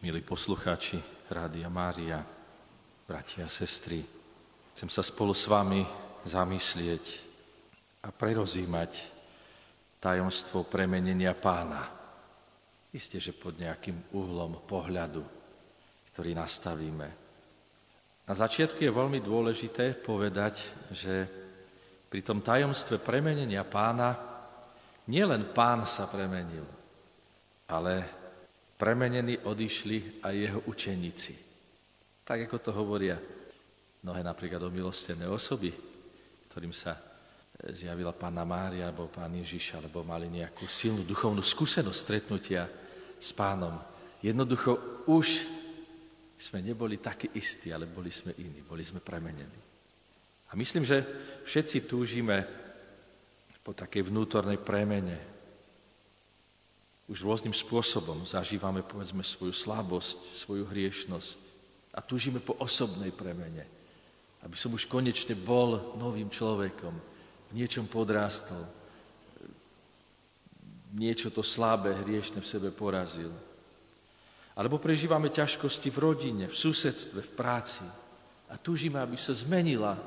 milí poslucháči Rádia Mária, bratia a sestry. Chcem sa spolu s vami zamyslieť a prerozímať tajomstvo premenenia pána. Isté, že pod nejakým uhlom pohľadu, ktorý nastavíme. Na začiatku je veľmi dôležité povedať, že pri tom tajomstve premenenia pána nielen pán sa premenil, ale premenení odišli aj jeho učeníci. Tak ako to hovoria mnohé napríklad o milostené osoby, ktorým sa e, zjavila pána Mária alebo pán Ježiš, alebo mali nejakú silnú duchovnú skúsenosť stretnutia s pánom. Jednoducho už sme neboli takí istí, ale boli sme iní, boli sme premenení. A myslím, že všetci túžime po takej vnútornej premene, už rôznym spôsobom zažívame, povedzme, svoju slabosť, svoju hriešnosť a túžime po osobnej premene. Aby som už konečne bol novým človekom, v niečom podrástol, niečo to slabé, hriešne v sebe porazil. Alebo prežívame ťažkosti v rodine, v susedstve, v práci a túžime, aby sa zmenila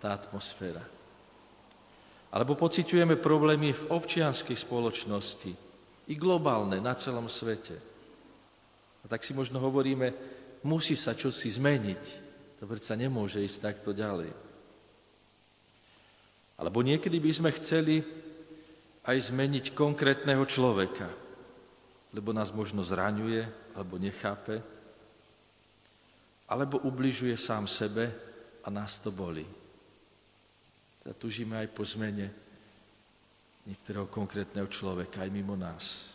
tá atmosféra. Alebo pociťujeme problémy v občianskej spoločnosti, i globálne na celom svete. A tak si možno hovoríme, musí sa čosi zmeniť. To sa nemôže ísť takto ďalej. Alebo niekedy by sme chceli aj zmeniť konkrétneho človeka, lebo nás možno zraňuje, alebo nechápe, alebo ubližuje sám sebe a nás to boli. Zatúžime aj po zmene niektorého konkrétneho človeka aj mimo nás.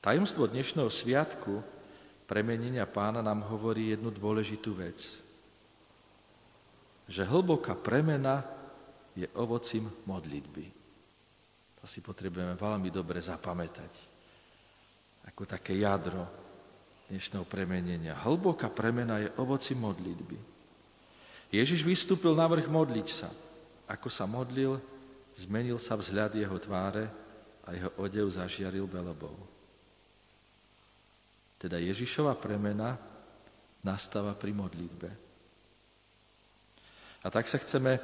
Tajomstvo dnešného sviatku premenenia pána nám hovorí jednu dôležitú vec. Že hlboká premena je ovocím modlitby. To si potrebujeme veľmi dobre zapamätať. Ako také jadro dnešného premenenia. Hlboká premena je ovocím modlitby. Ježiš vystúpil na vrch modliť sa. Ako sa modlil, Zmenil sa vzhľad jeho tváre a jeho odev zažiaril belobou. Teda Ježišova premena nastáva pri modlitbe. A tak sa chceme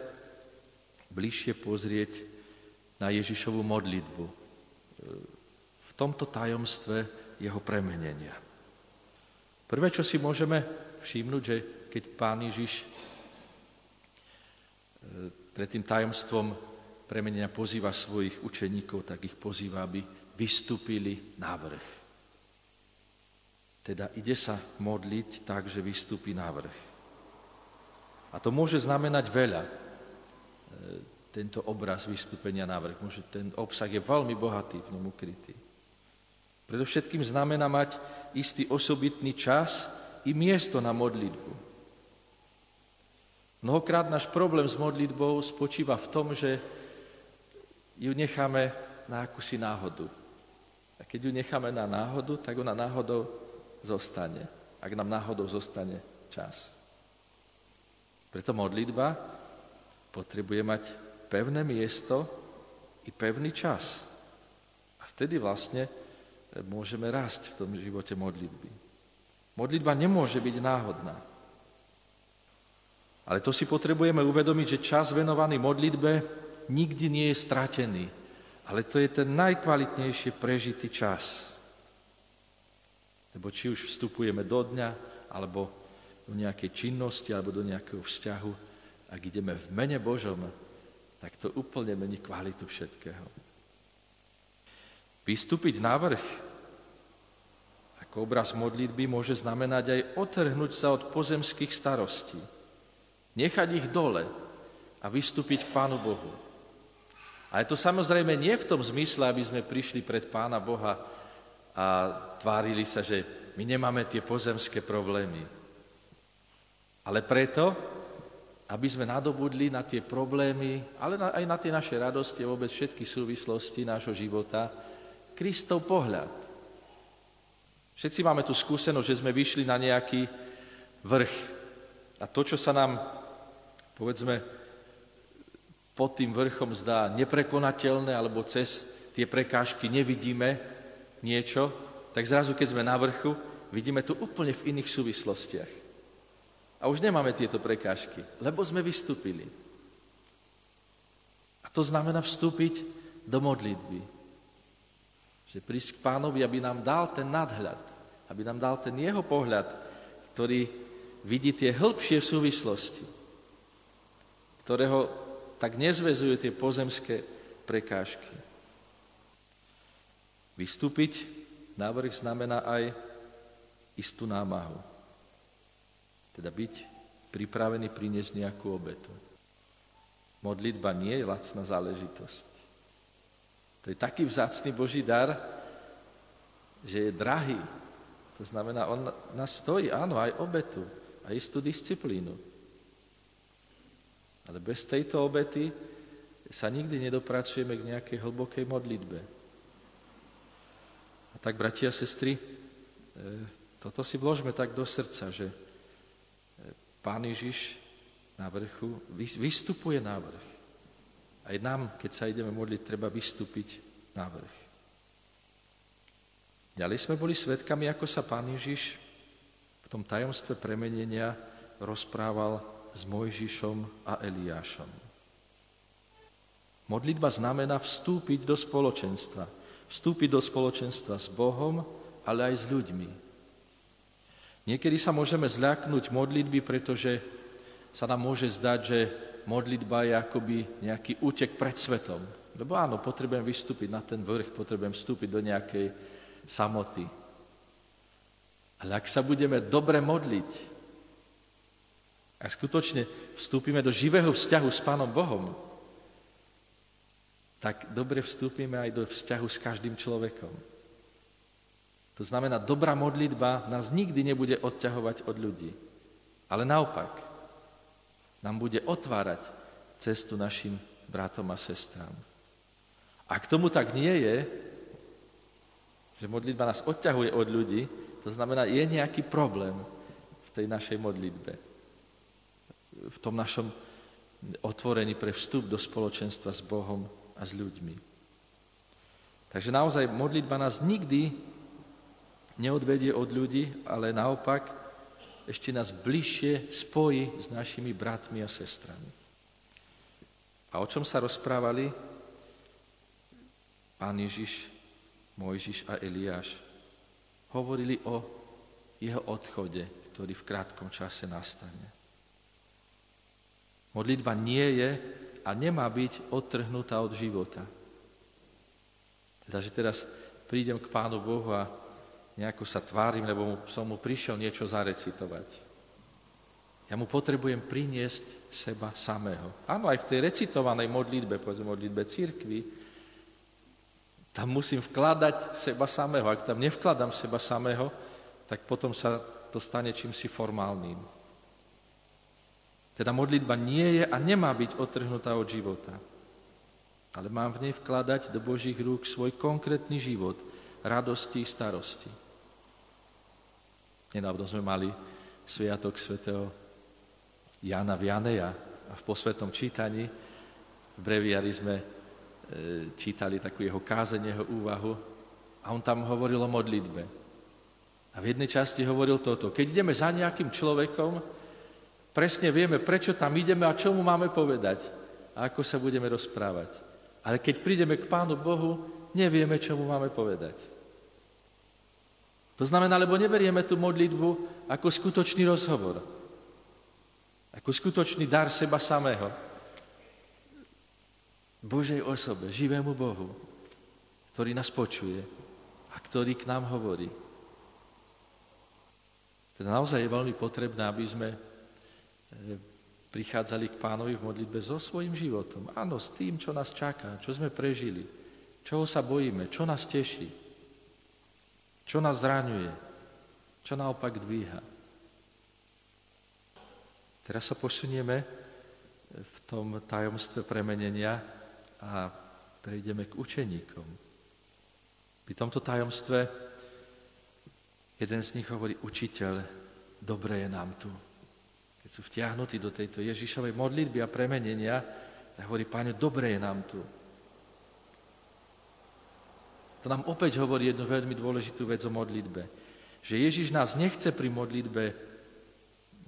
bližšie pozrieť na Ježišovu modlitbu v tomto tajomstve jeho premenenia. Prvé, čo si môžeme všimnúť, že keď pán Ježiš e, pred tým tajomstvom premenenia pozýva svojich učeníkov, tak ich pozýva, aby vystúpili na vrch. Teda ide sa modliť tak, že vystúpi na vrch. A to môže znamenať veľa, e, tento obraz vystúpenia na vrch. Môže, ten obsah je veľmi bohatý v ňom ukrytý. Predovšetkým znamená mať istý osobitný čas i miesto na modlitbu. Mnohokrát náš problém s modlitbou spočíva v tom, že ju necháme na akúsi náhodu. A keď ju necháme na náhodu, tak ona náhodou zostane. Ak nám náhodou zostane čas. Preto modlitba potrebuje mať pevné miesto i pevný čas. A vtedy vlastne môžeme rásť v tom živote modlitby. Modlitba nemôže byť náhodná. Ale to si potrebujeme uvedomiť, že čas venovaný modlitbe nikdy nie je stratený, ale to je ten najkvalitnejšie prežitý čas. Lebo či už vstupujeme do dňa, alebo do nejakej činnosti, alebo do nejakého vzťahu, ak ideme v mene Božom, tak to úplne mení kvalitu všetkého. Vystúpiť na vrch ako obraz modlitby môže znamenať aj otrhnúť sa od pozemských starostí, nechať ich dole a vystúpiť k Pánu Bohu. A je to samozrejme nie v tom zmysle, aby sme prišli pred Pána Boha a tvárili sa, že my nemáme tie pozemské problémy. Ale preto, aby sme nadobudli na tie problémy, ale aj na tie naše radosti a vôbec všetky súvislosti nášho života, Kristov pohľad. Všetci máme tú skúsenosť, že sme vyšli na nejaký vrch. A to, čo sa nám, povedzme, pod tým vrchom zdá neprekonateľné, alebo cez tie prekážky nevidíme niečo, tak zrazu, keď sme na vrchu, vidíme tu úplne v iných súvislostiach. A už nemáme tieto prekážky, lebo sme vystúpili. A to znamená vstúpiť do modlitby. Že prísť k pánovi, aby nám dal ten nadhľad, aby nám dal ten jeho pohľad, ktorý vidí tie hĺbšie súvislosti, ktorého tak nezvezujú tie pozemské prekážky. Vystúpiť na vrch znamená aj istú námahu. Teda byť pripravený priniesť nejakú obetu. Modlitba nie je lacná záležitosť. To je taký vzácný Boží dar, že je drahý. To znamená, on nás stojí, áno, aj obetu, aj istú disciplínu. Ale bez tejto obety sa nikdy nedopracujeme k nejakej hlbokej modlitbe. A tak, bratia a sestry, e, toto si vložme tak do srdca, že e, Pán Ježiš na vrchu vystupuje na vrch. Aj nám, keď sa ideme modliť, treba vystúpiť na vrch. Ďalej sme boli svetkami, ako sa Pán Ježiš v tom tajomstve premenenia rozprával s Mojžišom a Eliášom. Modlitba znamená vstúpiť do spoločenstva. Vstúpiť do spoločenstva s Bohom, ale aj s ľuďmi. Niekedy sa môžeme zľaknúť modlitby, pretože sa nám môže zdať, že modlitba je akoby nejaký útek pred svetom. Lebo áno, potrebujem vystúpiť na ten vrch, potrebujem vstúpiť do nejakej samoty. Ale ak sa budeme dobre modliť, a skutočne vstúpime do živého vzťahu s Pánom Bohom, tak dobre vstúpime aj do vzťahu s každým človekom. To znamená, dobrá modlitba nás nikdy nebude odťahovať od ľudí. Ale naopak, nám bude otvárať cestu našim bratom a sestrám. Ak tomu tak nie je, že modlitba nás odťahuje od ľudí, to znamená, je nejaký problém v tej našej modlitbe. V tom našom otvorení pre vstup do spoločenstva s Bohom a s ľuďmi. Takže naozaj modlitba nás nikdy neodvedie od ľudí, ale naopak ešte nás bližšie spojí s našimi bratmi a sestrami. A o čom sa rozprávali pán Ježiš, Mojžiš a Eliáš? Hovorili o jeho odchode, ktorý v krátkom čase nastane. Modlitba nie je a nemá byť odtrhnutá od života. Teda, že teraz prídem k Pánu Bohu a nejako sa tvárim, lebo som mu prišiel niečo zarecitovať. Ja mu potrebujem priniesť seba samého. Áno, aj v tej recitovanej modlitbe, povedzme modlitbe církvy, tam musím vkladať seba samého. Ak tam nevkladám seba samého, tak potom sa to stane čímsi formálnym. Teda modlitba nie je a nemá byť odtrhnutá od života. Ale mám v nej vkladať do Božích rúk svoj konkrétny život, radosti i starosti. Nedávno sme mali sviatok svätého Jana Vianeja a v posvetom čítaní v breviári sme e, čítali takú jeho kázeň, jeho úvahu a on tam hovoril o modlitbe. A v jednej časti hovoril toto. Keď ideme za nejakým človekom, presne vieme, prečo tam ideme a čo mu máme povedať a ako sa budeme rozprávať. Ale keď prídeme k Pánu Bohu, nevieme, čo mu máme povedať. To znamená, lebo neberieme tú modlitbu ako skutočný rozhovor, ako skutočný dar seba samého. Božej osobe, živému Bohu, ktorý nás počuje a ktorý k nám hovorí. Teda naozaj je veľmi potrebné, aby sme prichádzali k pánovi v modlitbe so svojím životom. Áno, s tým, čo nás čaká, čo sme prežili, čoho sa bojíme, čo nás teší. Čo nás zraňuje? Čo naopak dvíha? Teraz sa posunieme v tom tajomstve premenenia a prejdeme k učeníkom. Pri tomto tajomstve jeden z nich hovorí, učiteľ, dobre je nám tu. Keď sú vtiahnutí do tejto Ježišovej modlitby a premenenia, tak hovorí, páne, dobre je nám tu. to nám opäť hovorí jednu veľmi dôležitú vec o modlitbe. Že Ježiš nás nechce pri modlitbe,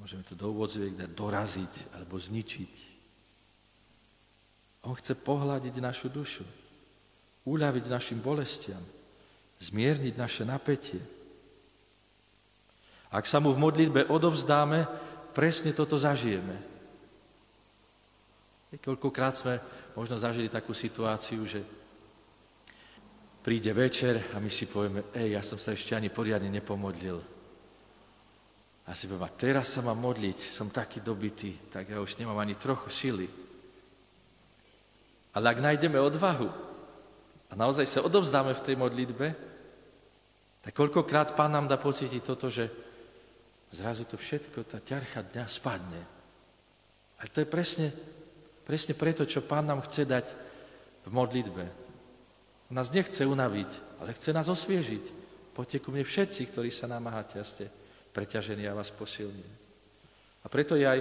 môžeme to do úvodzovek dať, doraziť alebo zničiť. On chce pohľadiť našu dušu, uľaviť našim bolestiam, zmierniť naše napätie. Ak sa mu v modlitbe odovzdáme, presne toto zažijeme. Koľkokrát sme možno zažili takú situáciu, že príde večer a my si povieme, ej, ja som sa ešte ani poriadne nepomodlil. A si poviem, teraz sa mám modliť, som taký dobitý, tak ja už nemám ani trochu sily. Ale ak nájdeme odvahu a naozaj sa odovzdáme v tej modlitbe, tak koľkokrát Pán nám dá pocítiť toto, že zrazu to všetko, tá ťarcha dňa spadne. A to je presne, presne preto, čo Pán nám chce dať v modlitbe. On nás nechce unaviť, ale chce nás osviežiť. Poďte ku mne všetci, ktorí sa namáhate a ste preťažení a vás posilním. A preto je aj,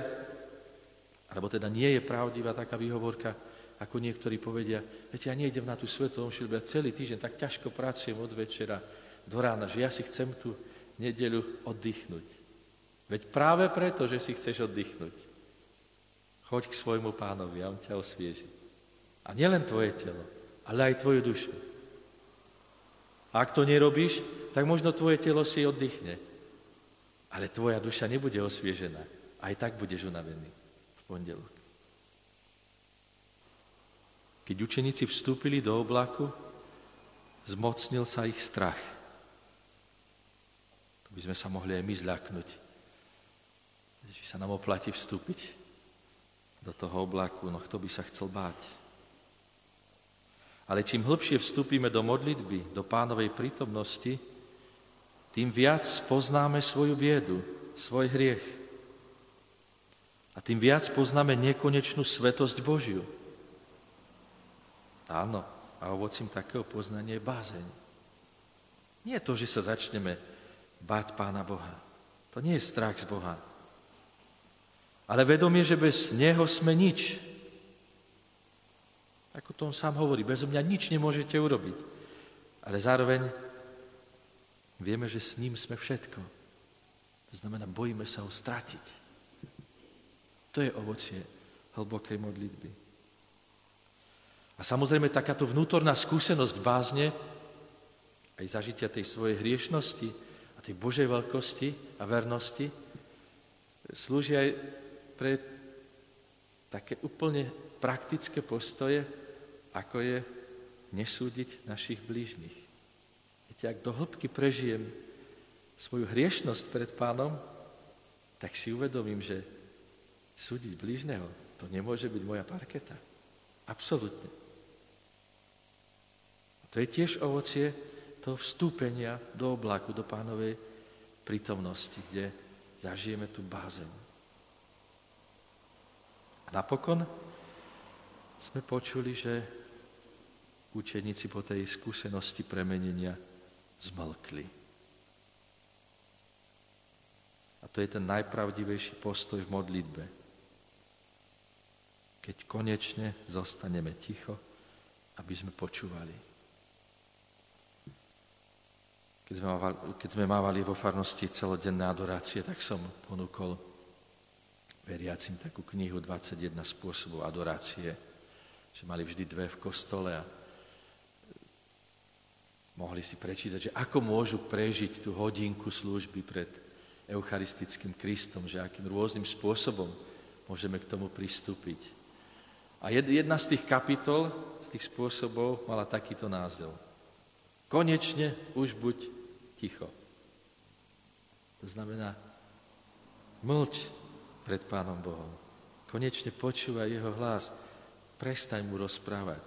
alebo teda nie je pravdivá taká výhovorka, ako niektorí povedia, viete, ja nejdem na tú svetu omšu, ja celý týždeň tak ťažko pracujem od večera do rána, že ja si chcem tú nedeľu oddychnúť. Veď práve preto, že si chceš oddychnúť, choď k svojmu pánovi a on ťa osvieži. A nielen tvoje telo, ale aj tvoju dušu. A ak to nerobíš, tak možno tvoje telo si oddychne. Ale tvoja duša nebude osviežená. Aj tak budeš unavený v pondelok. Keď učeníci vstúpili do oblaku, zmocnil sa ich strach. To by sme sa mohli aj my zľaknúť. Že sa nám oplatí vstúpiť do toho oblaku, no kto by sa chcel báť. Ale čím hlbšie vstúpime do modlitby, do pánovej prítomnosti, tým viac poznáme svoju biedu, svoj hriech. A tým viac poznáme nekonečnú svetosť Božiu. Áno, a ovocím takého poznania je bázeň. Nie je to, že sa začneme báť Pána Boha. To nie je strach z Boha. Ale vedomie, že bez Neho sme nič. Ako to on sám hovorí, bez mňa nič nemôžete urobiť. Ale zároveň vieme, že s ním sme všetko. To znamená, bojíme sa ho stratiť. To je ovocie hlbokej modlitby. A samozrejme takáto vnútorná skúsenosť bázne, aj zažitia tej svojej hriešnosti a tej Božej veľkosti a vernosti, slúži aj pre také úplne praktické postoje, ako je nesúdiť našich blížnych. Viete, ak do hĺbky prežijem svoju hriešnosť pred pánom, tak si uvedomím, že súdiť blížneho, to nemôže byť moja parketa. Absolutne. To je tiež ovocie toho vstúpenia do oblaku, do pánovej prítomnosti, kde zažijeme tú bázeň. Napokon sme počuli, že učeníci po tej skúsenosti premenenia zmlkli. A to je ten najpravdivejší postoj v modlitbe. Keď konečne zostaneme ticho, aby sme počúvali. Keď sme, mávali, keď sme mávali vo farnosti celodenné adorácie, tak som ponúkol veriacim takú knihu 21 spôsobov adorácie, že mali vždy dve v kostole a mohli si prečítať, že ako môžu prežiť tú hodinku služby pred eucharistickým Kristom, že akým rôznym spôsobom môžeme k tomu pristúpiť. A jedna z tých kapitol, z tých spôsobov mala takýto názov. Konečne už buď ticho. To znamená, mlč pred Pánom Bohom. Konečne počúvaj jeho hlas. Prestaň mu rozprávať.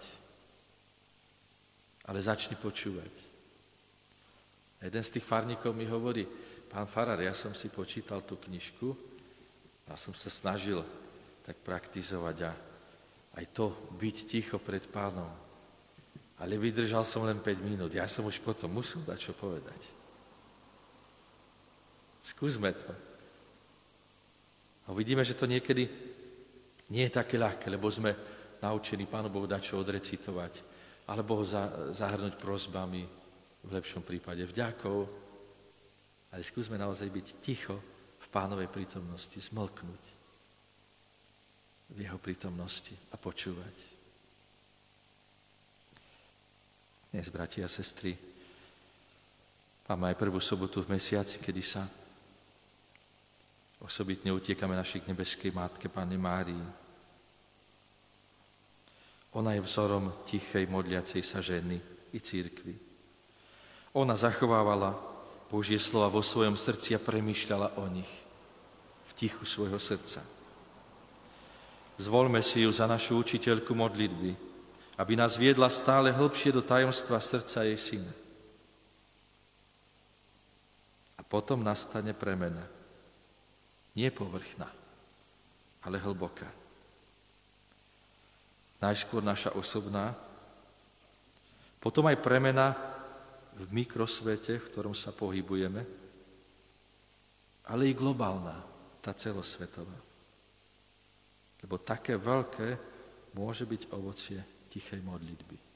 Ale začni počúvať. A jeden z tých farníkov mi hovorí, pán Farar, ja som si počítal tú knižku a som sa snažil tak praktizovať a aj to byť ticho pred pánom. Ale vydržal som len 5 minút. Ja som už potom musel dať čo povedať. Skúsme to. A uvidíme, že to niekedy nie je také ľahké, lebo sme naučení Pánu Bohu dať čo odrecitovať, alebo ho zahrnúť prozbami, v lepšom prípade vďakov, ale skúsme naozaj byť ticho v pánovej prítomnosti, zmlknúť v jeho prítomnosti a počúvať. Dnes, bratia a sestry, máme aj prvú sobotu v mesiaci, kedy sa osobitne utiekame našich nebeskej Mátke, Pane Márii. Ona je vzorom tichej modliacej sa ženy i církvy. Ona zachovávala Božie slova vo svojom srdci a premýšľala o nich v tichu svojho srdca. Zvolme si ju za našu učiteľku modlitby, aby nás viedla stále hlbšie do tajomstva srdca jej syna. A potom nastane premena. Nie povrchná, ale hlboká. Najskôr naša osobná, potom aj premena v mikrosvete, v ktorom sa pohybujeme, ale i globálna, tá celosvetová. Lebo také veľké môže byť ovocie tichej modlitby.